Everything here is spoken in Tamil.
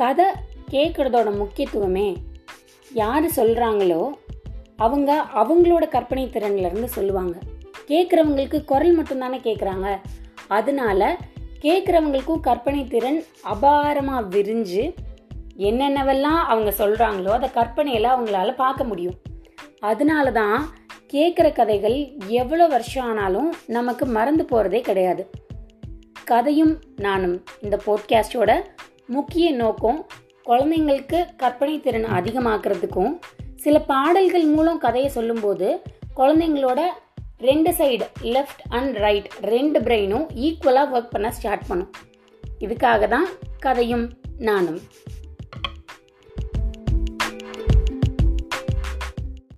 கதை கேட்குறதோட முக்கியத்துவமே யார் சொல்கிறாங்களோ அவங்க அவங்களோட கற்பனை திறன்லேருந்து சொல்லுவாங்க. கேட்குறவங்களுக்கு குரல் மட்டும்தானே கேட்குறாங்க அதனால கேட்குறவங்களுக்கும் கற்பனை திறன் அபாரமாக விரிஞ்சு என்னென்னவெல்லாம் அவங்க சொல்கிறாங்களோ அதை கற்பனையில் அவங்களால பார்க்க முடியும். அதனால தான் கேட்குற கதைகள் எவ்வளோ வருஷம் ஆனாலும் நமக்கு மறந்து போகிறதே கிடையாது. கதையும் நானும் இந்த போட்காஸ்டோட முக்கிய நோக்கம் குழந்தைங்களுக்கு கற்பனை திறன் அதிகமாக்குறதுக்கும் சில பாடல்கள் மூலம் கதையை சொல்லும்போது குழந்தைங்களோட ரெண்டு சைடு லெஃப்ட் அண்ட் ரைட் ரெண்டு பிரெயினும் ஈக்குவலாக ஒர்க் பண்ண ஸ்டார்ட் பண்ணும். இதுக்காக தான் கதையும் நானும்.